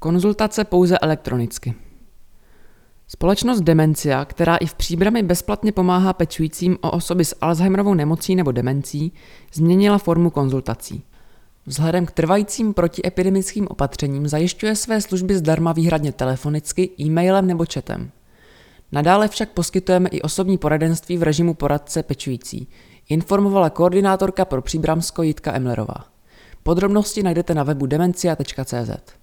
Konzultace pouze elektronicky. Společnost Demencia, která i v příbrami bezplatně pomáhá pečujícím o osoby s Alzheimerovou nemocí nebo demencí, změnila formu konzultací. Vzhledem k trvajícím protiepidemickým opatřením zajišťuje své služby zdarma výhradně telefonicky, e-mailem nebo chatem. Nadále však poskytujeme i osobní poradenství v režimu poradce pečující, informovala koordinátorka pro Příbramsko Jitka Emlerová. Podrobnosti najdete na webu demencia.cz.